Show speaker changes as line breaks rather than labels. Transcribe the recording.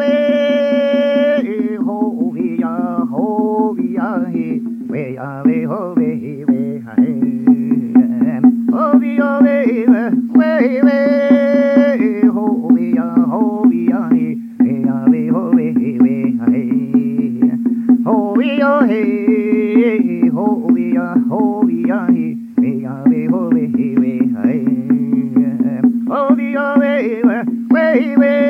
yo ve we we we ya ho vi ya he we ya we ho we we ha ho vi yo we we we ho vi ya ho vi ya he we ya we ho we we ha ho vi yo he ho vi ya ho vi ya he we ya we ho we we ha ho vi yo we we we